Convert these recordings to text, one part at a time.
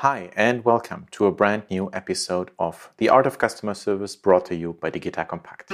Hi, and welcome to a brand new episode of The Art of Customer Service brought to you by digital kompakt.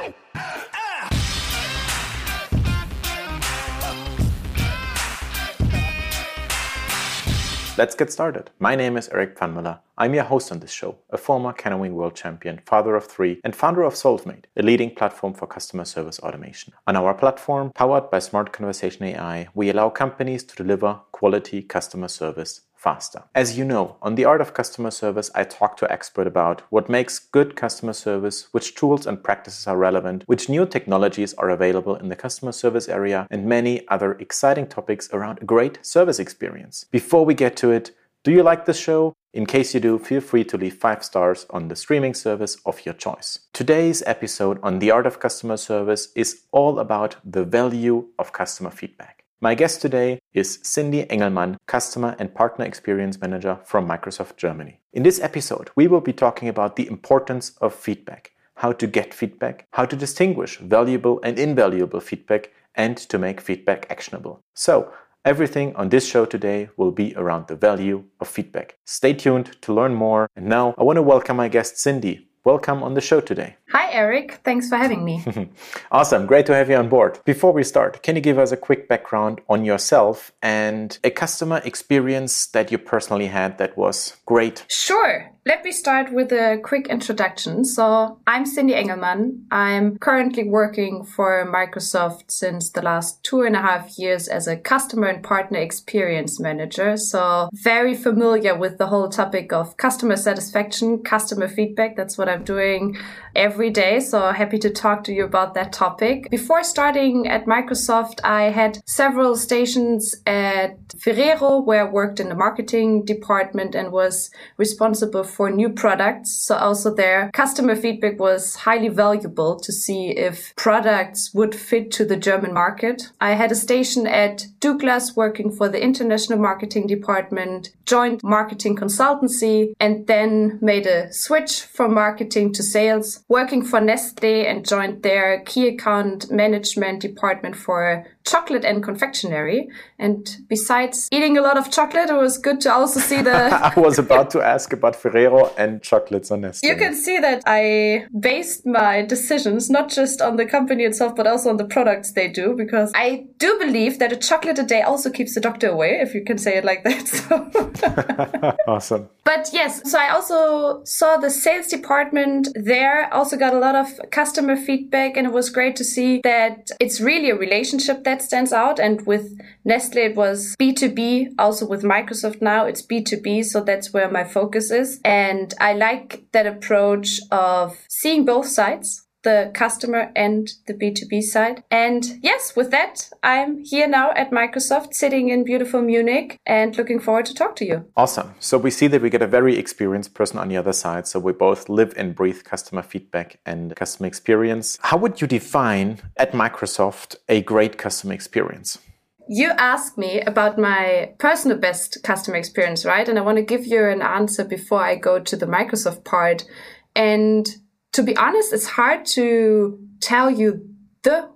Let's get started. My name is Erik Pfannmöller. I'm your host on this show, a former canoeing world champion, father of three, and founder of Solvemate, a leading platform for customer service automation. On our platform, powered by smart conversation AI, we allow companies to deliver quality customer service faster. As you know, on the art of customer service, I talk to expert about what makes good customer service, which tools and practices are relevant, which new technologies are available in the customer service area, and many other exciting topics around a great service experience. Before we get to it, do you like this show? In case you do, feel free to leave five stars on the streaming service of your choice. Today's episode on the art of customer service is all about the value of customer feedback. My guest today is Cindy Engelmann, Customer and Partner Experience Manager from Microsoft Germany. In this episode, we will be talking about the importance of feedback, how to get feedback, how to distinguish valuable and invaluable feedback, and to make feedback actionable. So, Everything on this show today will be around the value of feedback. Stay tuned to learn more. And now I want to welcome my guest, Cindy. Welcome on the show today. Hi, Erik. Thanks for having me. awesome. Great to have you on board. Before we start, can you give us a quick background on yourself and a customer experience that you personally had that was great? Sure. Let me start with a quick introduction. So, I'm Cindy Engelmann. I'm currently working for Microsoft since the last two and a half years as a customer and partner experience manager. So, very familiar with the whole topic of customer satisfaction, customer feedback. That's what I'm doing every day. So, happy to talk to you about that topic. Before starting at Microsoft, I had several stations at Ferrero where I worked in the marketing department and was responsible for new products. So also there, customer feedback was highly valuable to see if products would fit to the German market. I had a station at Douglas working for the international marketing department, joined marketing consultancy, and then made a switch from marketing to sales, working for Nestle and joined their key account management department for chocolate and confectionery. And besides eating a lot of chocolate, it was good to also see the. I was about to ask about Ferrero and chocolates on Nestle. You can see that I based my decisions not just on the company itself, but also on the products they do, because I do believe that a chocolate a day also keeps the doctor away, if you can say it like that. So. awesome. But yes, so I also saw the sales department there, also got a lot of customer feedback, and it was great to see that it's really a relationship that that stands out. And with Nestle, it was B2B. Also with Microsoft now, it's B2B. So that's where my focus is. And I like that approach of seeing both sides the customer and the B2B side. And yes, with that, I'm here now at Microsoft sitting in beautiful Munich and looking forward to talk to you. Awesome. So we see that we get a very experienced person on the other side. So we both live and breathe customer feedback and customer experience. How would you define at Microsoft a great customer experience? You asked me about my personal best customer experience, right? And I want to give you an answer before I go to the Microsoft part. And to be honest, it's hard to tell you the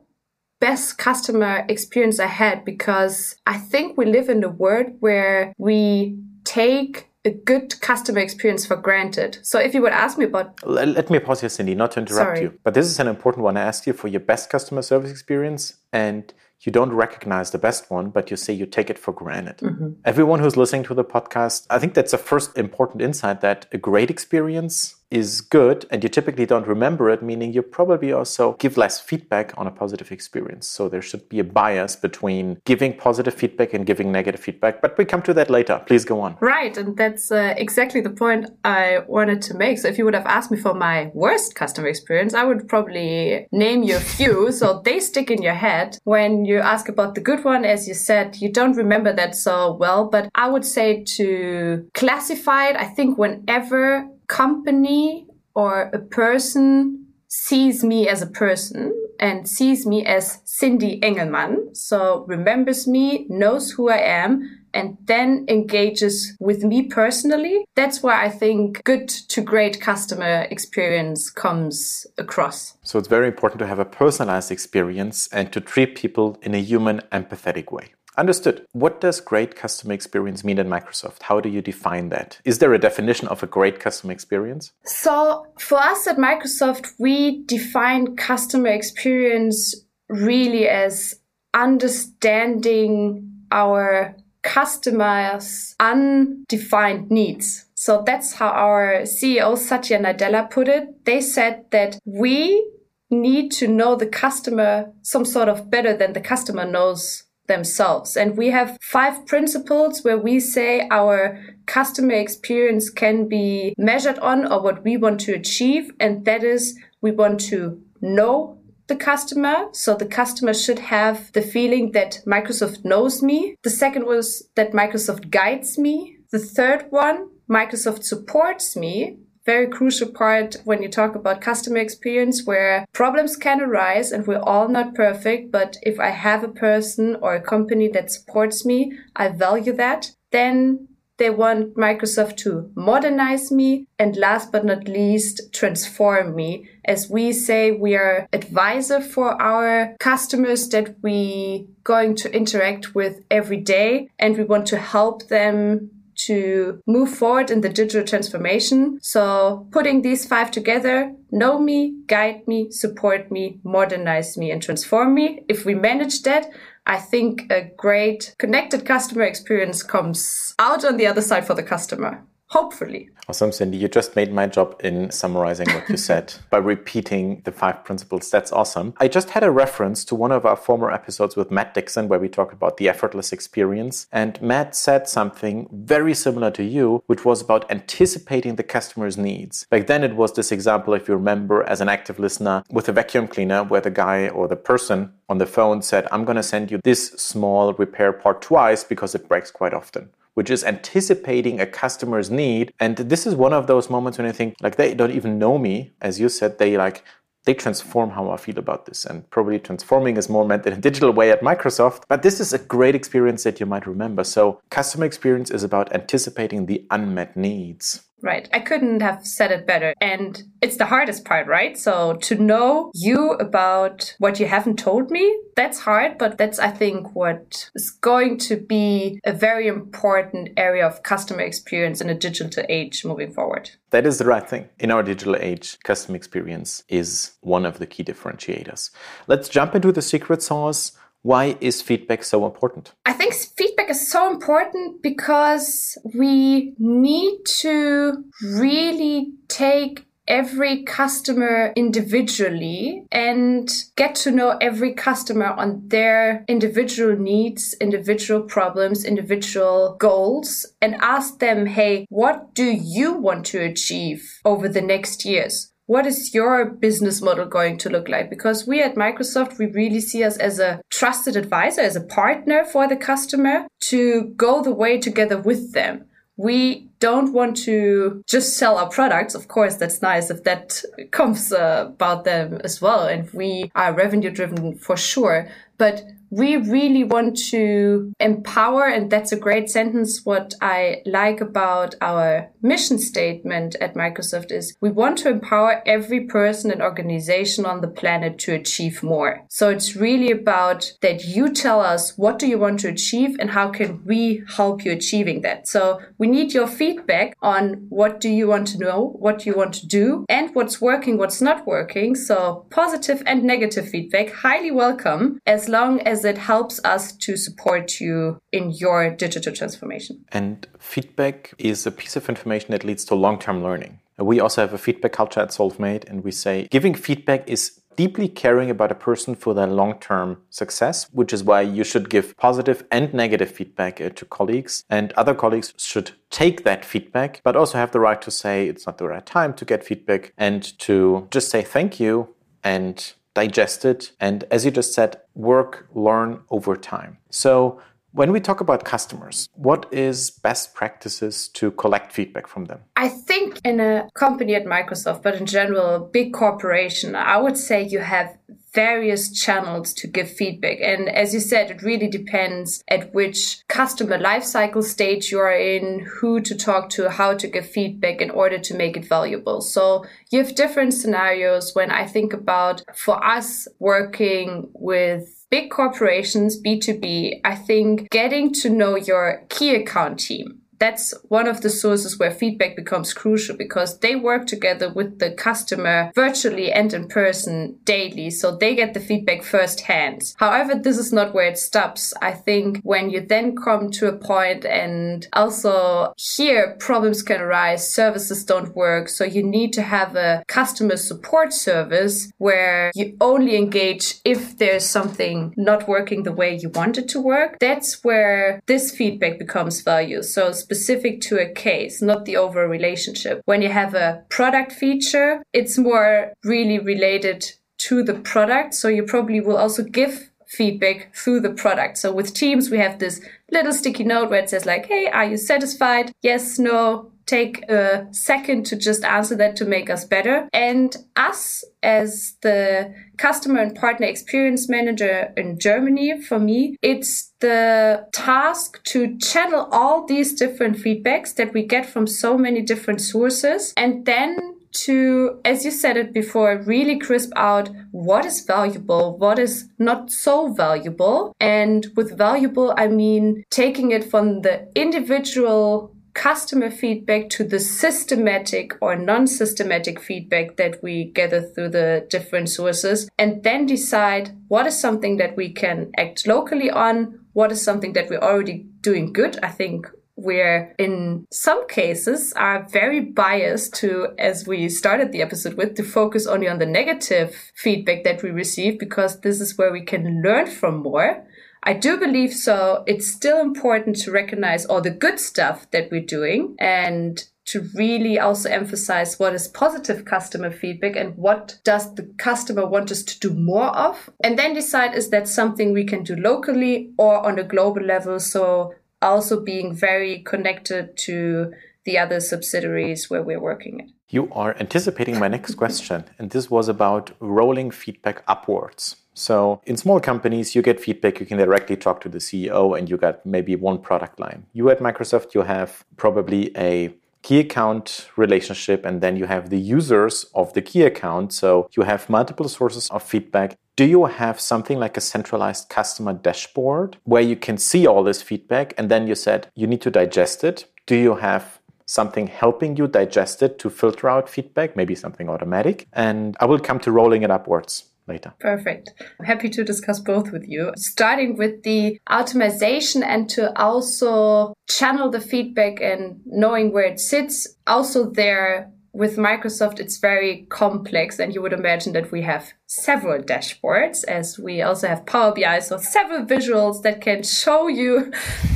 best customer experience I had because I think we live in a world where we take a good customer experience for granted. So if you would ask me about let me pause here, Cindy, not to interrupt Sorry. you. But this is an important one. I asked you for your best customer service experience and you don't recognize the best one, but you say you take it for granted. Mm-hmm. Everyone who's listening to the podcast, I think that's the first important insight that a great experience is good and you typically don't remember it, meaning you probably also give less feedback on a positive experience. So there should be a bias between giving positive feedback and giving negative feedback. But we come to that later. Please go on. Right. And that's uh, exactly the point I wanted to make. So if you would have asked me for my worst customer experience, I would probably name you a few. so they stick in your head. When you ask about the good one, as you said, you don't remember that so well. But I would say to classify it, I think whenever company or a person sees me as a person and sees me as Cindy Engelmann. So remembers me, knows who I am, and then engages with me personally. That's where I think good to great customer experience comes across. So it's very important to have a personalized experience and to treat people in a human, empathetic way. Understood. What does great customer experience mean at Microsoft? How do you define that? Is there a definition of a great customer experience? So, for us at Microsoft, we define customer experience really as understanding our customers' undefined needs. So that's how our CEO Satya Nadella put it. They said that we need to know the customer some sort of better than the customer knows themselves. And we have five principles where we say our customer experience can be measured on or what we want to achieve. And that is we want to know the customer. So the customer should have the feeling that Microsoft knows me. The second was that Microsoft guides me. The third one, Microsoft supports me. Very crucial part when you talk about customer experience where problems can arise and we're all not perfect. But if I have a person or a company that supports me, I value that. Then they want Microsoft to modernize me and last but not least, transform me. As we say, we are advisor for our customers that we going to interact with every day and we want to help them to move forward in the digital transformation. So putting these five together, know me, guide me, support me, modernize me and transform me. If we manage that, I think a great connected customer experience comes out on the other side for the customer. Hopefully. Awesome, Cindy. You just made my job in summarizing what you said by repeating the five principles. That's awesome. I just had a reference to one of our former episodes with Matt Dixon where we talk about the effortless experience. And Matt said something very similar to you, which was about anticipating the customer's needs. Back then, it was this example, if you remember, as an active listener with a vacuum cleaner where the guy or the person on the phone said, I'm going to send you this small repair part twice because it breaks quite often which is anticipating a customer's need. And this is one of those moments when I think like they don't even know me. As you said, they like they transform how I feel about this. And probably transforming is more meant in a digital way at Microsoft. But this is a great experience that you might remember. So, customer experience is about anticipating the unmet needs. Right. I couldn't have said it better. And it's the hardest part, right? So to know you about what you haven't told me, that's hard, but that's, I think, what is going to be a very important area of customer experience in a digital age moving forward. That is the right thing. In our digital age, customer experience is one of the key differentiators. Let's jump into the secret sauce why is feedback so important? I think feedback is so important because we need to really take every customer individually and get to know every customer on their individual needs, individual problems, individual goals, and ask them, hey, what do you want to achieve over the next years? What is your business model going to look like? Because we at Microsoft, we really see us as a trusted advisor, as a partner for the customer to go the way together with them. We don't want to just sell our products. Of course, that's nice if that comes uh, about them as well. And we are revenue driven for sure. But we really want to empower, and that's a great sentence. What I like about our mission statement at Microsoft is we want to empower every person and organization on the planet to achieve more. So it's really about that you tell us what do you want to achieve and how can we help you achieving that. So we need your feedback on what do you want to know, what you want to do, and what's working, what's not working. So positive and negative feedback, highly welcome as long as it helps us to support you in your digital transformation. And feedback is a piece of information that leads to long term learning. We also have a feedback culture at SolveMate, and we say giving feedback is deeply caring about a person for their long term success, which is why you should give positive and negative feedback uh, to colleagues. And other colleagues should take that feedback, but also have the right to say it's not the right time to get feedback and to just say thank you and digest it, and as you just said, work, learn over time. So when we talk about customers, what is best practices to collect feedback from them? I think in a company at Microsoft, but in general, a big corporation, I would say you have various channels to give feedback. And as you said, it really depends at which customer lifecycle stage you are in, who to talk to, how to give feedback in order to make it valuable. So you have different scenarios when I think about for us working with big corporations, B2B, I think getting to know your key account team that's one of the sources where feedback becomes crucial because they work together with the customer virtually and in person daily. So they get the feedback firsthand. However, this is not where it stops. I think when you then come to a point and also here problems can arise, services don't work. So you need to have a customer support service where you only engage if there's something not working the way you want it to work. That's where this feedback becomes value. So specific to a case, not the overall relationship. When you have a product feature, it's more really related to the product. So you probably will also give feedback through the product. So with Teams, we have this little sticky note where it says like, Hey, are you satisfied? Yes, no, take a second to just answer that to make us better. And us as the customer and partner experience manager in Germany, for me, it's the task to channel all these different feedbacks that we get from so many different sources and then to, as you said it before, really crisp out what is valuable, what is not so valuable. And with valuable, I mean taking it from the individual customer feedback to the systematic or non-systematic feedback that we gather through the different sources and then decide what is something that we can act locally on what is something that we're already doing good. I think we're in some cases are very biased to as we started the episode with to focus only on the negative feedback that we receive because this is where we can learn from more I do believe so. It's still important to recognize all the good stuff that we're doing and to really also emphasize what is positive customer feedback and what does the customer want us to do more of and then decide is that something we can do locally or on a global level so also being very connected to the other subsidiaries where we're working in. You are anticipating my next question, and this was about rolling feedback upwards. So in small companies, you get feedback, you can directly talk to the CEO and you get maybe one product line. You at Microsoft, you have probably a key account relationship and then you have the users of the key account. So you have multiple sources of feedback. Do you have something like a centralized customer dashboard where you can see all this feedback and then you said you need to digest it? Do you have something helping you digest it to filter out feedback, maybe something automatic? And I will come to rolling it upwards later. Perfect. I'm happy to discuss both with you. Starting with the automation and to also channel the feedback and knowing where it sits. Also there with Microsoft, it's very complex, and you would imagine that we have several dashboards, as we also have Power BI, so several visuals that can show you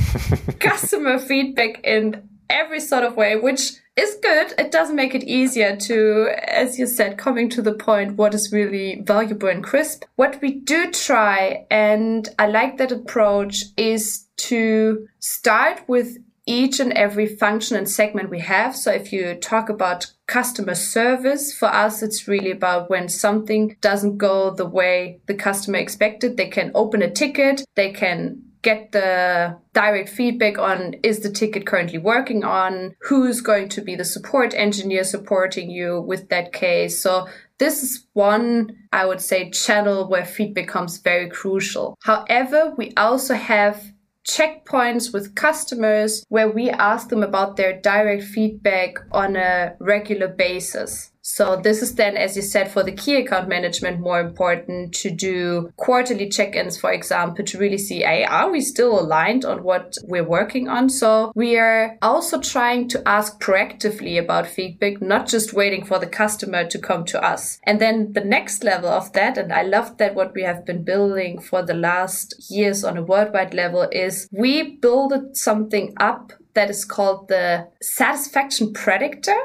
customer feedback in every sort of way, which is good. It does make it easier to, as you said, coming to the point what is really valuable and crisp. What we do try, and I like that approach, is to start with each and every function and segment we have. So if you talk about customer service, for us, it's really about when something doesn't go the way the customer expected, they can open a ticket, they can get the direct feedback on is the ticket currently working on? Who's going to be the support engineer supporting you with that case? So this is one i would say channel where feedback becomes very crucial. However we also have checkpoints with customers where we ask them about their direct feedback on a regular basis so this is then, as you said, for the key account management, more important to do quarterly check-ins, for example, to really see, hey, are we still aligned on what we're working on? So we are also trying to ask proactively about feedback, not just waiting for the customer to come to us. And then the next level of that, and I love that what we have been building for the last years on a worldwide level is we build something up that is called the satisfaction predictor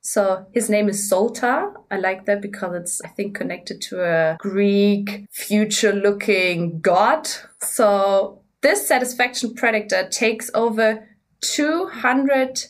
so his name is Solta. I like that because it's, I think, connected to a Greek future looking god. So this satisfaction predictor uh, takes over 200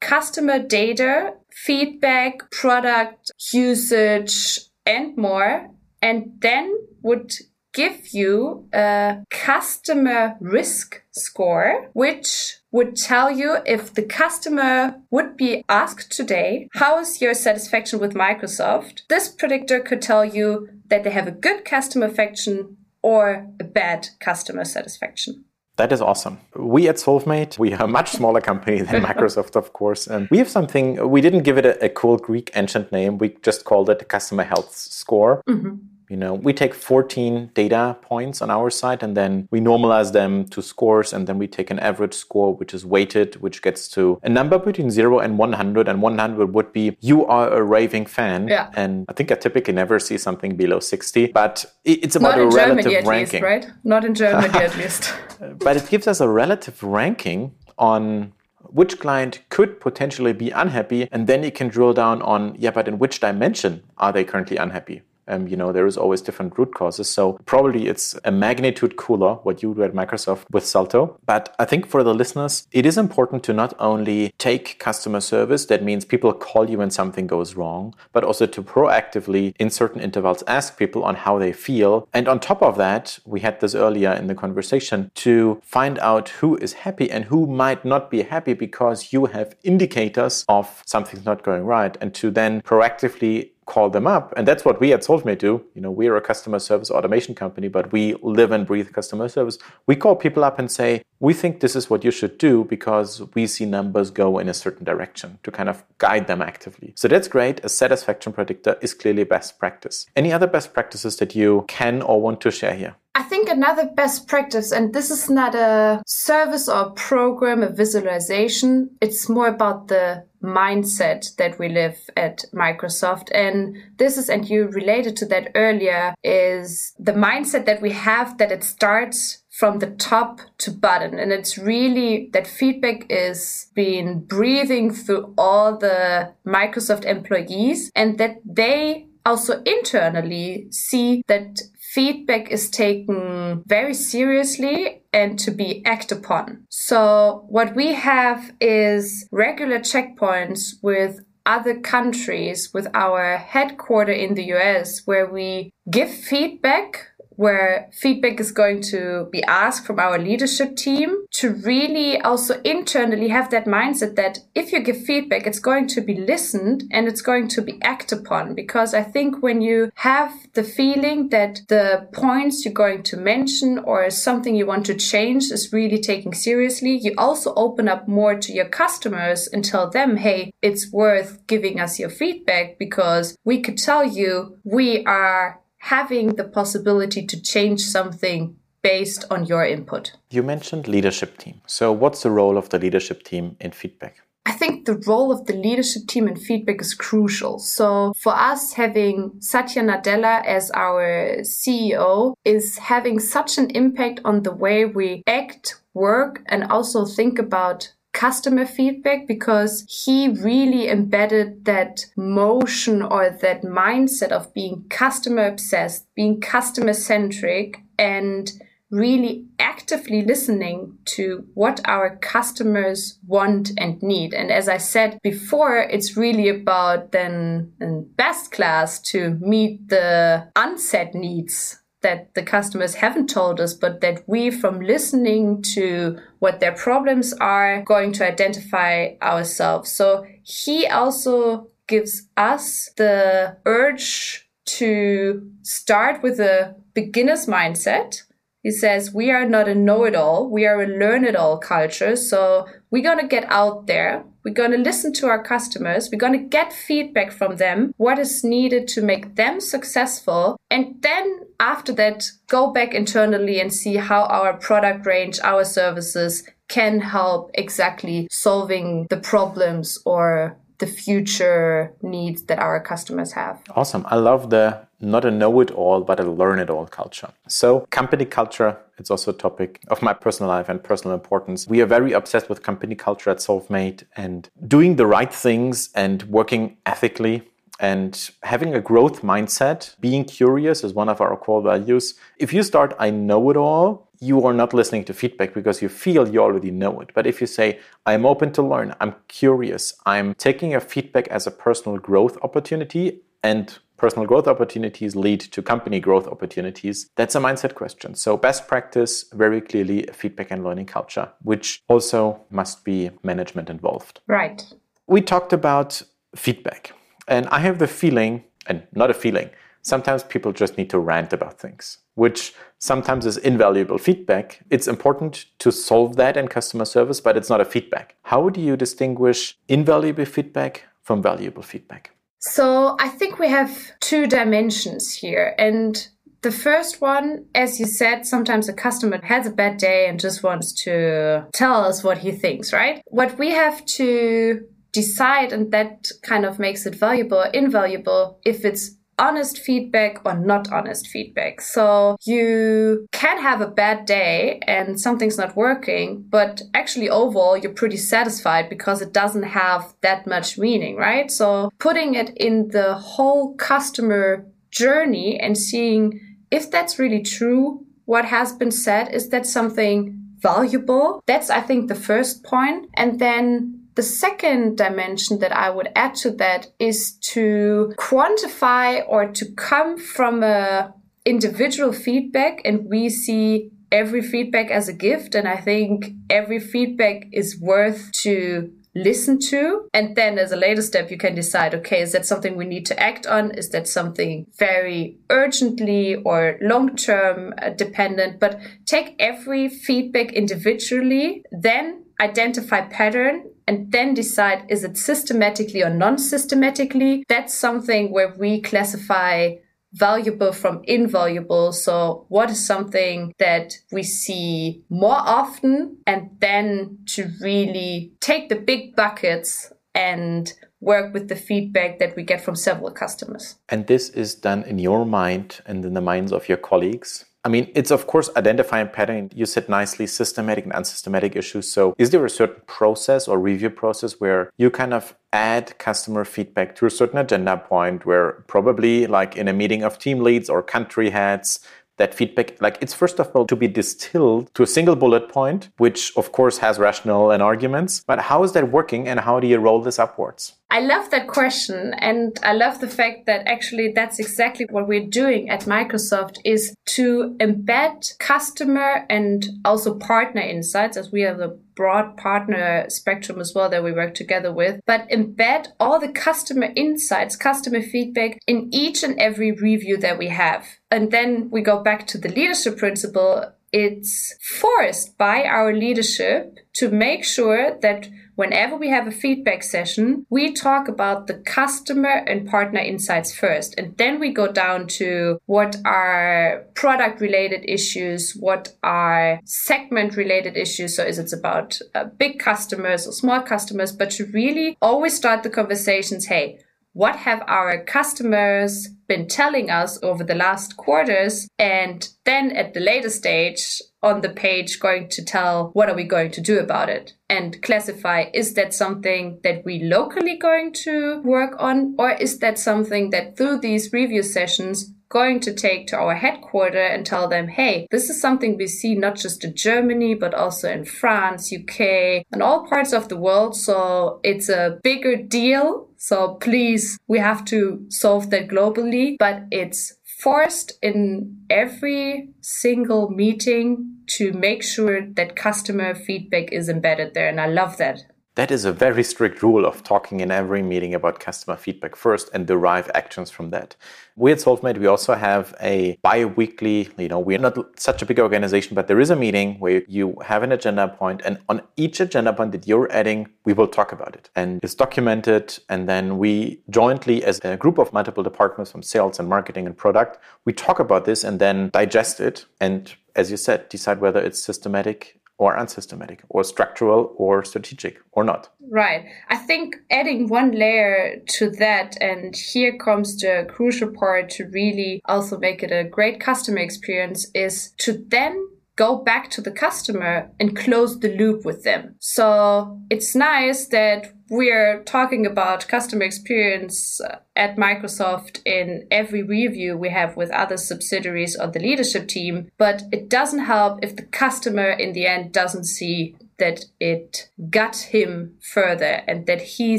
customer data, feedback, product usage, and more and then would give you a customer risk score, which would tell you if the customer would be asked today, how is your satisfaction with Microsoft? This predictor could tell you that they have a good customer affection or a bad customer satisfaction. That is awesome. We at Solvemate, we are a much smaller company than Microsoft, of course. And we have something, we didn't give it a, a cool Greek ancient name. We just called it the customer health score. Mm-hmm. You know, we take 14 data points on our side and then we normalize them to scores and then we take an average score which is weighted, which gets to a number between 0 and 100 and 100 would be you are a raving fan. Yeah. And I think I typically never see something below 60, but it's about a relative Germany, ranking. Least, right? Not in Germany at least. but it gives us a relative ranking on which client could potentially be unhappy and then you can drill down on yeah but in which dimension are they currently unhappy um, you know, there is always different root causes. So probably it's a magnitude cooler what you do at Microsoft with Salto. But I think for the listeners, it is important to not only take customer service, that means people call you when something goes wrong, but also to proactively in certain intervals ask people on how they feel. And on top of that, we had this earlier in the conversation to find out who is happy and who might not be happy because you have indicators of something's not going right and to then proactively call them up. And that's what we at Solvemate do. You know, we're a customer service automation company, but we live and breathe customer service. We call people up and say, we think this is what you should do because we see numbers go in a certain direction to kind of guide them actively. So that's great. A satisfaction predictor is clearly best practice. Any other best practices that you can or want to share here? I think another best practice, and this is not a service or program, a visualization, it's more about the mindset that we live at Microsoft. And this is, and you related to that earlier, is the mindset that we have that it starts from the top to bottom. And it's really that feedback is being breathing through all the Microsoft employees and that they also internally see that feedback is taken very seriously and to be acted upon. So what we have is regular checkpoints with other countries with our headquarter in the US where we give feedback where feedback is going to be asked from our leadership team to really also internally have that mindset that if you give feedback, it's going to be listened and it's going to be acted upon. Because I think when you have the feeling that the points you're going to mention or something you want to change is really taken seriously, you also open up more to your customers and tell them, hey, it's worth giving us your feedback because we could tell you we are having the possibility to change something based on your input. You mentioned leadership team. So, what's the role of the leadership team in feedback? I think the role of the leadership team in feedback is crucial. So for us, having Satya Nadella as our CEO is having such an impact on the way we act, work, and also think about customer feedback because he really embedded that motion or that mindset of being customer obsessed, being customer centric and really actively listening to what our customers want and need. And as I said before, it's really about then in best class to meet the unsaid needs that the customers haven't told us, but that we, from listening to what their problems are, going to identify ourselves. So he also gives us the urge to start with a beginner's mindset. He says, we are not a know-it-all. We are a learn-it-all culture. So we're going to get out there. We're going to listen to our customers. We're going to get feedback from them, what is needed to make them successful. And then after that, go back internally and see how our product range, our services can help exactly solving the problems or the future needs that our customers have. Awesome. I love the not a know it all, but a learn it all culture. So, company culture, it's also a topic of my personal life and personal importance. We are very obsessed with company culture at Solvemate and doing the right things and working ethically and having a growth mindset, being curious is one of our core values. If you start, I know it all, you are not listening to feedback because you feel you already know it. But if you say, I'm open to learn, I'm curious, I'm taking your feedback as a personal growth opportunity, and personal growth opportunities lead to company growth opportunities? That's a mindset question. So, best practice, very clearly, feedback and learning culture, which also must be management involved. Right. We talked about feedback, and I have the feeling, and not a feeling, sometimes people just need to rant about things, which sometimes is invaluable feedback. It's important to solve that in customer service, but it's not a feedback. How do you distinguish invaluable feedback from valuable feedback? So I think we have two dimensions here. And the first one, as you said, sometimes a customer has a bad day and just wants to tell us what he thinks, right? What we have to decide, and that kind of makes it valuable or invaluable, if it's honest feedback or not honest feedback. So you can have a bad day and something's not working, but actually overall you're pretty satisfied because it doesn't have that much meaning, right? So putting it in the whole customer journey and seeing if that's really true, what has been said, is that something valuable? That's, I think, the first point. And then the second dimension that I would add to that is to quantify or to come from a individual feedback and we see every feedback as a gift and I think every feedback is worth to listen to. And then as a later step, you can decide, okay, is that something we need to act on? Is that something very urgently or long term uh, dependent? But take every feedback individually, then identify pattern and then decide is it systematically or non systematically. That's something where we classify valuable from invaluable. So what is something that we see more often and then to really take the big buckets and work with the feedback that we get from several customers. And this is done in your mind and in the minds of your colleagues I mean, it's of course identifying pattern. You said nicely systematic and unsystematic issues. So, is there a certain process or review process where you kind of add customer feedback to a certain agenda point where probably like in a meeting of team leads or country heads, that feedback like it's first of all to be distilled to a single bullet point which of course has rationale and arguments but how is that working and how do you roll this upwards I love that question. And I love the fact that actually that's exactly what we're doing at Microsoft is to embed customer and also partner insights as we have a broad partner spectrum as well that we work together with, but embed all the customer insights, customer feedback in each and every review that we have. And then we go back to the leadership principle. It's forced by our leadership to make sure that whenever we have a feedback session, we talk about the customer and partner insights first. And then we go down to what are product related issues, what are segment related issues. So is it about uh, big customers or small customers, but to really always start the conversations, hey, what have our customers been telling us over the last quarters? And then at the later stage on the page going to tell what are we going to do about it and classify is that something that we locally going to work on or is that something that through these review sessions going to take to our headquarter and tell them, hey, this is something we see not just in Germany, but also in France, UK, and all parts of the world. So it's a bigger deal. So please, we have to solve that globally, but it's forced in every single meeting to make sure that customer feedback is embedded there. And I love that. That is a very strict rule of talking in every meeting about customer feedback first and derive actions from that. We at SolveMate, we also have a bi-weekly, you know, we're not such a big organization, but there is a meeting where you have an agenda point and on each agenda point that you're adding, we will talk about it. And it's documented. And then we jointly, as a group of multiple departments from sales and marketing and product, we talk about this and then digest it. And as you said, decide whether it's systematic or unsystematic or structural or strategic or not. Right. I think adding one layer to that, and here comes the crucial part to really also make it a great customer experience, is to then go back to the customer and close the loop with them. So it's nice that we're talking about customer experience uh, at Microsoft in every review we have with other subsidiaries or the leadership team, but it doesn't help if the customer in the end doesn't see that it got him further and that he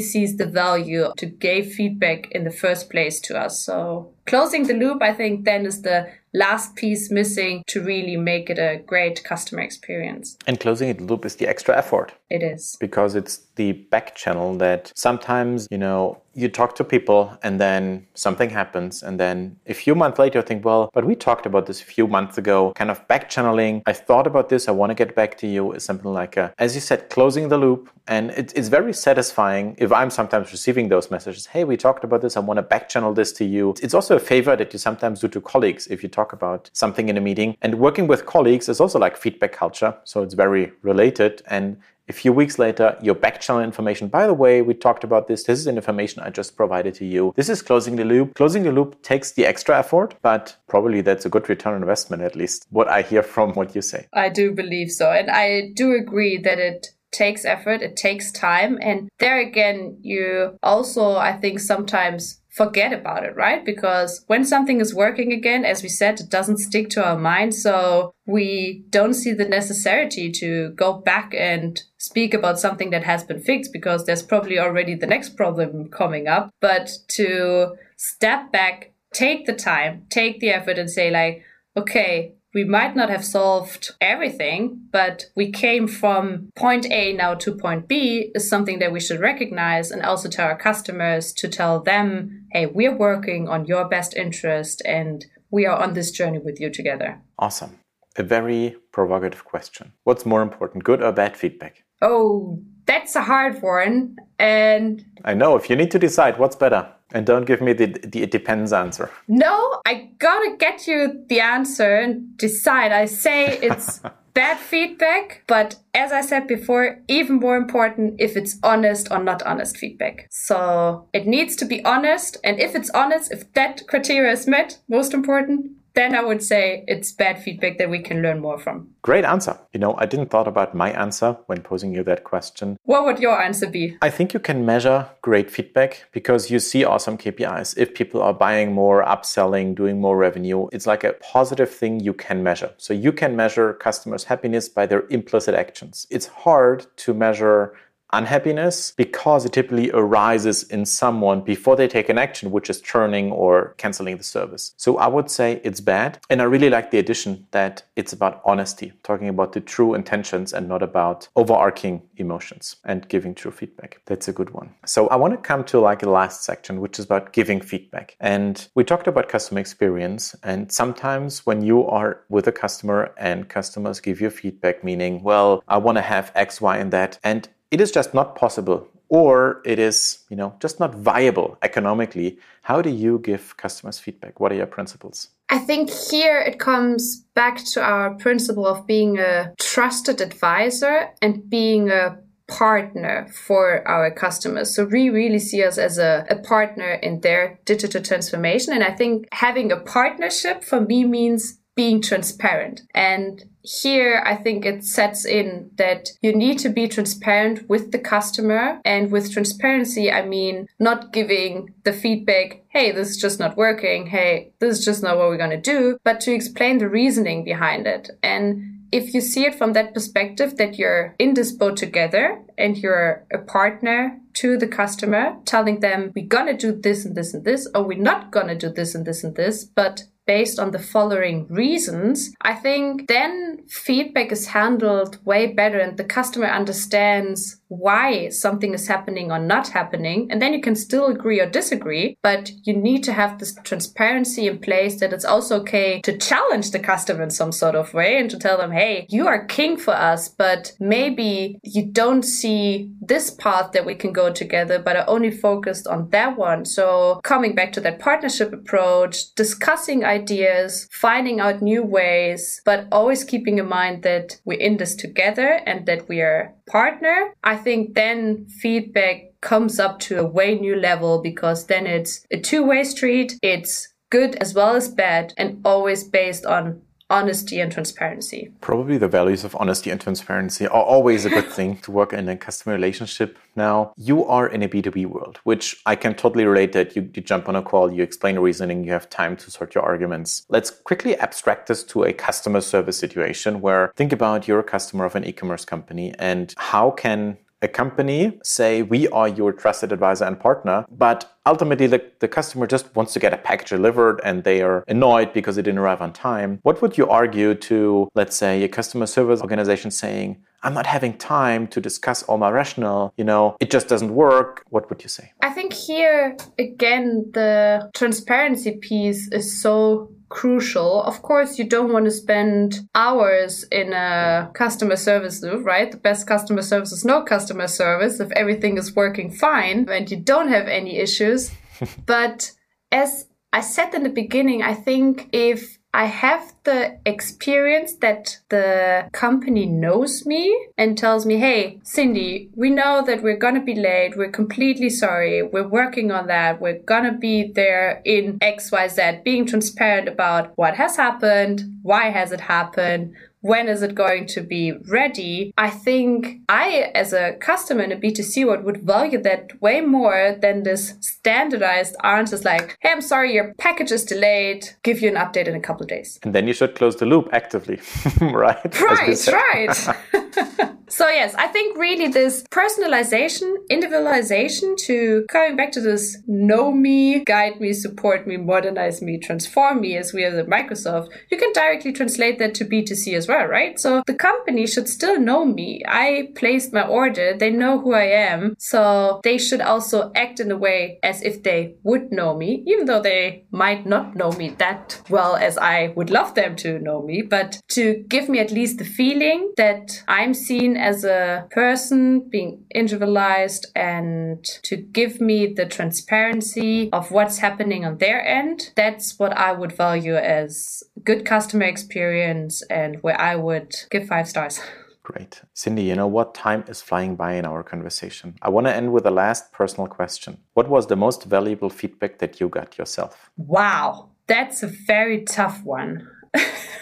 sees the value to give feedback in the first place to us. So closing the loop, I think then is the last piece missing to really make it a great customer experience. And closing the loop is the extra effort. It is. Because it's the back channel that sometimes, you know, you talk to people and then something happens. And then a few months later, you think, well, but we talked about this a few months ago, kind of back channeling. I thought about this. I want to get back to you is something like, a, as you said, closing the loop. And it, it's very satisfying if I'm sometimes receiving those messages. Hey, we talked about this. I want to back channel this to you. It's also a favor that you sometimes do to colleagues if you talk about something in a meeting. And working with colleagues is also like feedback culture. So it's very related. And a few weeks later, your back channel information. By the way, we talked about this. This is information I just provided to you. This is closing the loop. Closing the loop takes the extra effort, but probably that's a good return on investment, at least what I hear from what you say. I do believe so. And I do agree that it takes effort, it takes time. And there again, you also, I think, sometimes forget about it, right? Because when something is working again, as we said, it doesn't stick to our mind. So we don't see the necessity to go back and speak about something that has been fixed because there's probably already the next problem coming up. But to step back, take the time, take the effort and say like, okay, we might not have solved everything, but we came from point A now to point B is something that we should recognize and also tell our customers to tell them, hey, we're working on your best interest and we are on this journey with you together. Awesome. A very provocative question. What's more important, good or bad feedback? Oh, that's a hard one. And I know if you need to decide what's better. And don't give me the, the it depends answer. No, I gotta get you the answer and decide. I say it's bad feedback, but as I said before, even more important if it's honest or not honest feedback. So it needs to be honest. And if it's honest, if that criteria is met, most important, then I would say it's bad feedback that we can learn more from. Great answer. You know, I didn't thought about my answer when posing you that question. What would your answer be? I think you can measure great feedback because you see awesome KPIs. If people are buying more, upselling, doing more revenue, it's like a positive thing you can measure. So you can measure customers' happiness by their implicit actions. It's hard to measure unhappiness because it typically arises in someone before they take an action, which is churning or canceling the service. So I would say it's bad. And I really like the addition that it's about honesty, talking about the true intentions and not about overarching emotions and giving true feedback. That's a good one. So I want to come to like the last section, which is about giving feedback. And we talked about customer experience. And sometimes when you are with a customer and customers give you feedback, meaning, well, I want to have X, Y, and that. And it is just not possible or it is you know just not viable economically how do you give customers feedback what are your principles i think here it comes back to our principle of being a trusted advisor and being a partner for our customers. So we really see us as a, a partner in their digital transformation. And I think having a partnership for me means being transparent. And here I think it sets in that you need to be transparent with the customer. And with transparency, I mean not giving the feedback, hey, this is just not working. Hey, this is just not what we're going to do, but to explain the reasoning behind it. And if you see it from that perspective that you're in this boat together and you're a partner to the customer, telling them we're gonna do this and this and this, or we're not gonna do this and this and this, but based on the following reasons, I think then feedback is handled way better and the customer understands why something is happening or not happening. And then you can still agree or disagree, but you need to have this transparency in place that it's also okay to challenge the customer in some sort of way and to tell them, hey, you are king for us, but maybe you don't see this path that we can go together, but are only focused on that one. So coming back to that partnership approach, discussing ideas, finding out new ways, but always keeping in mind that we're in this together and that we are partner. I think then feedback comes up to a way new level because then it's a two way street. It's good as well as bad and always based on honesty and transparency. Probably the values of honesty and transparency are always a good thing to work in a customer relationship. Now, you are in a B2B world, which I can totally relate that you, you jump on a call, you explain the reasoning, you have time to sort your arguments. Let's quickly abstract this to a customer service situation where think about you're a customer of an e-commerce company and how can a company say we are your trusted advisor and partner, but ultimately the, the customer just wants to get a package delivered and they are annoyed because it didn't arrive on time. What would you argue to, let's say, a customer service organization saying, I'm not having time to discuss all my rationale, you know, it just doesn't work. What would you say? I think here again the transparency piece is so crucial. Of course, you don't want to spend hours in a customer service loop, right? The best customer service is no customer service if everything is working fine and you don't have any issues. but as I said in the beginning, I think if I have the experience that the company knows me and tells me, hey, Cindy, we know that we're going to be late. We're completely sorry. We're working on that. We're going to be there in XYZ, being transparent about what has happened, why has it happened, when is it going to be ready? I think I, as a customer in a B2C world, would value that way more than this standardized answers like, hey, I'm sorry, your package is delayed. Give you an update in a couple days. And then you should close the loop actively, right? Right, right. so, yes, I think really this personalization, individualization to coming back to this know me, guide me, support me, modernize me, transform me as we are at Microsoft, you can directly translate that to B2C as well well, right? So the company should still know me. I placed my order. They know who I am. So they should also act in a way as if they would know me, even though they might not know me that well as I would love them to know me, but to give me at least the feeling that I'm seen as a person being individualized and to give me the transparency of what's happening on their end. That's what I would value as good customer experience and where I would give five stars. Great. Cindy, you know what? Time is flying by in our conversation. I want to end with a last personal question. What was the most valuable feedback that you got yourself? Wow, that's a very tough one.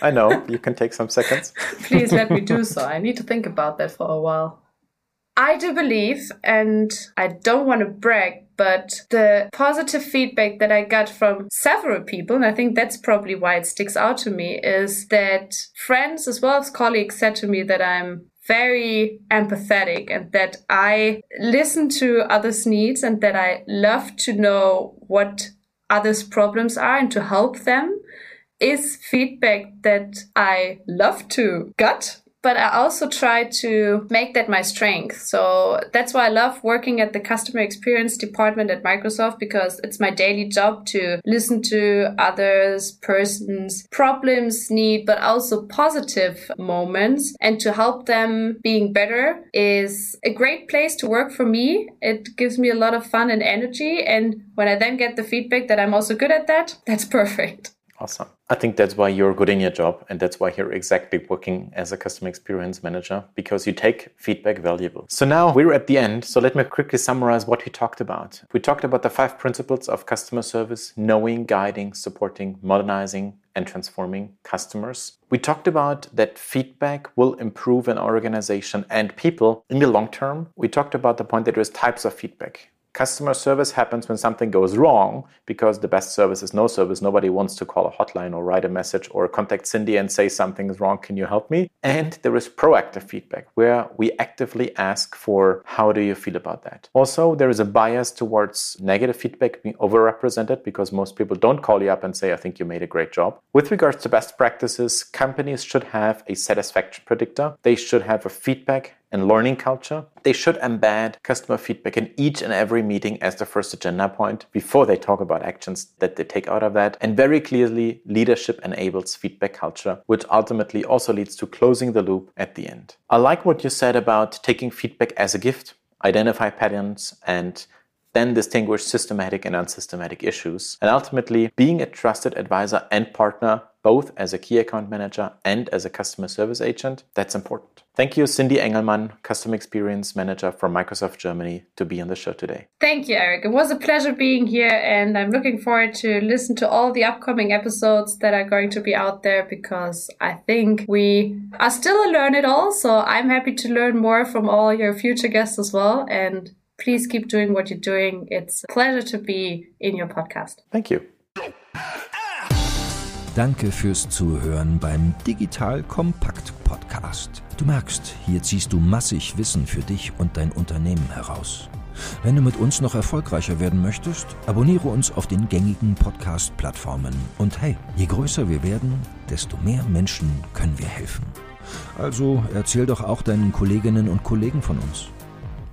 I know. You can take some seconds. Please let me do so. I need to think about that for a while. I do believe, and I don't want to brag, but the positive feedback that I got from several people, and I think that's probably why it sticks out to me, is that friends as well as colleagues said to me that I'm very empathetic and that I listen to others' needs and that I love to know what others' problems are and to help them is feedback that I love to get but I also try to make that my strength. So that's why I love working at the customer experience department at Microsoft because it's my daily job to listen to others, persons, problems, need, but also positive moments and to help them being better is a great place to work for me. It gives me a lot of fun and energy. And when I then get the feedback that I'm also good at that, that's perfect. Awesome. I think that's why you're good in your job and that's why you're exactly working as a customer experience manager because you take feedback valuable. So now we're at the end. So let me quickly summarize what we talked about. We talked about the five principles of customer service knowing, guiding, supporting, modernizing, and transforming customers. We talked about that feedback will improve an organization and people in the long term. We talked about the point that there's types of feedback. Customer service happens when something goes wrong because the best service is no service. Nobody wants to call a hotline or write a message or contact Cindy and say something is wrong. Can you help me? And there is proactive feedback where we actively ask for how do you feel about that. Also, there is a bias towards negative feedback being overrepresented because most people don't call you up and say, I think you made a great job. With regards to best practices, companies should have a satisfaction predictor. They should have a feedback and learning culture. They should embed customer feedback in each and every meeting as the first agenda point before they talk about actions that they take out of that. And very clearly, leadership enables feedback culture, which ultimately also leads to closing the loop at the end. I like what you said about taking feedback as a gift, identify patterns, and then distinguish systematic and unsystematic issues, and ultimately being a trusted advisor and partner both as a key account manager and as a customer service agent, that's important. Thank you, Cindy Engelmann, Customer Experience Manager from Microsoft Germany, to be on the show today. Thank you, Erik. It was a pleasure being here, and I'm looking forward to listen to all the upcoming episodes that are going to be out there because I think we are still a learn it all. So I'm happy to learn more from all your future guests as well. And please keep doing what you're doing. It's a pleasure to be in your podcast. Thank you. Danke fürs Zuhören beim Digital Kompakt Podcast. Du merkst, hier ziehst du massig Wissen für dich und dein Unternehmen heraus. Wenn du mit uns noch erfolgreicher werden möchtest, abonniere uns auf den gängigen Podcast-Plattformen. Und hey, je größer wir werden, desto mehr Menschen können wir helfen. Also erzähl doch auch deinen Kolleginnen und Kollegen von uns.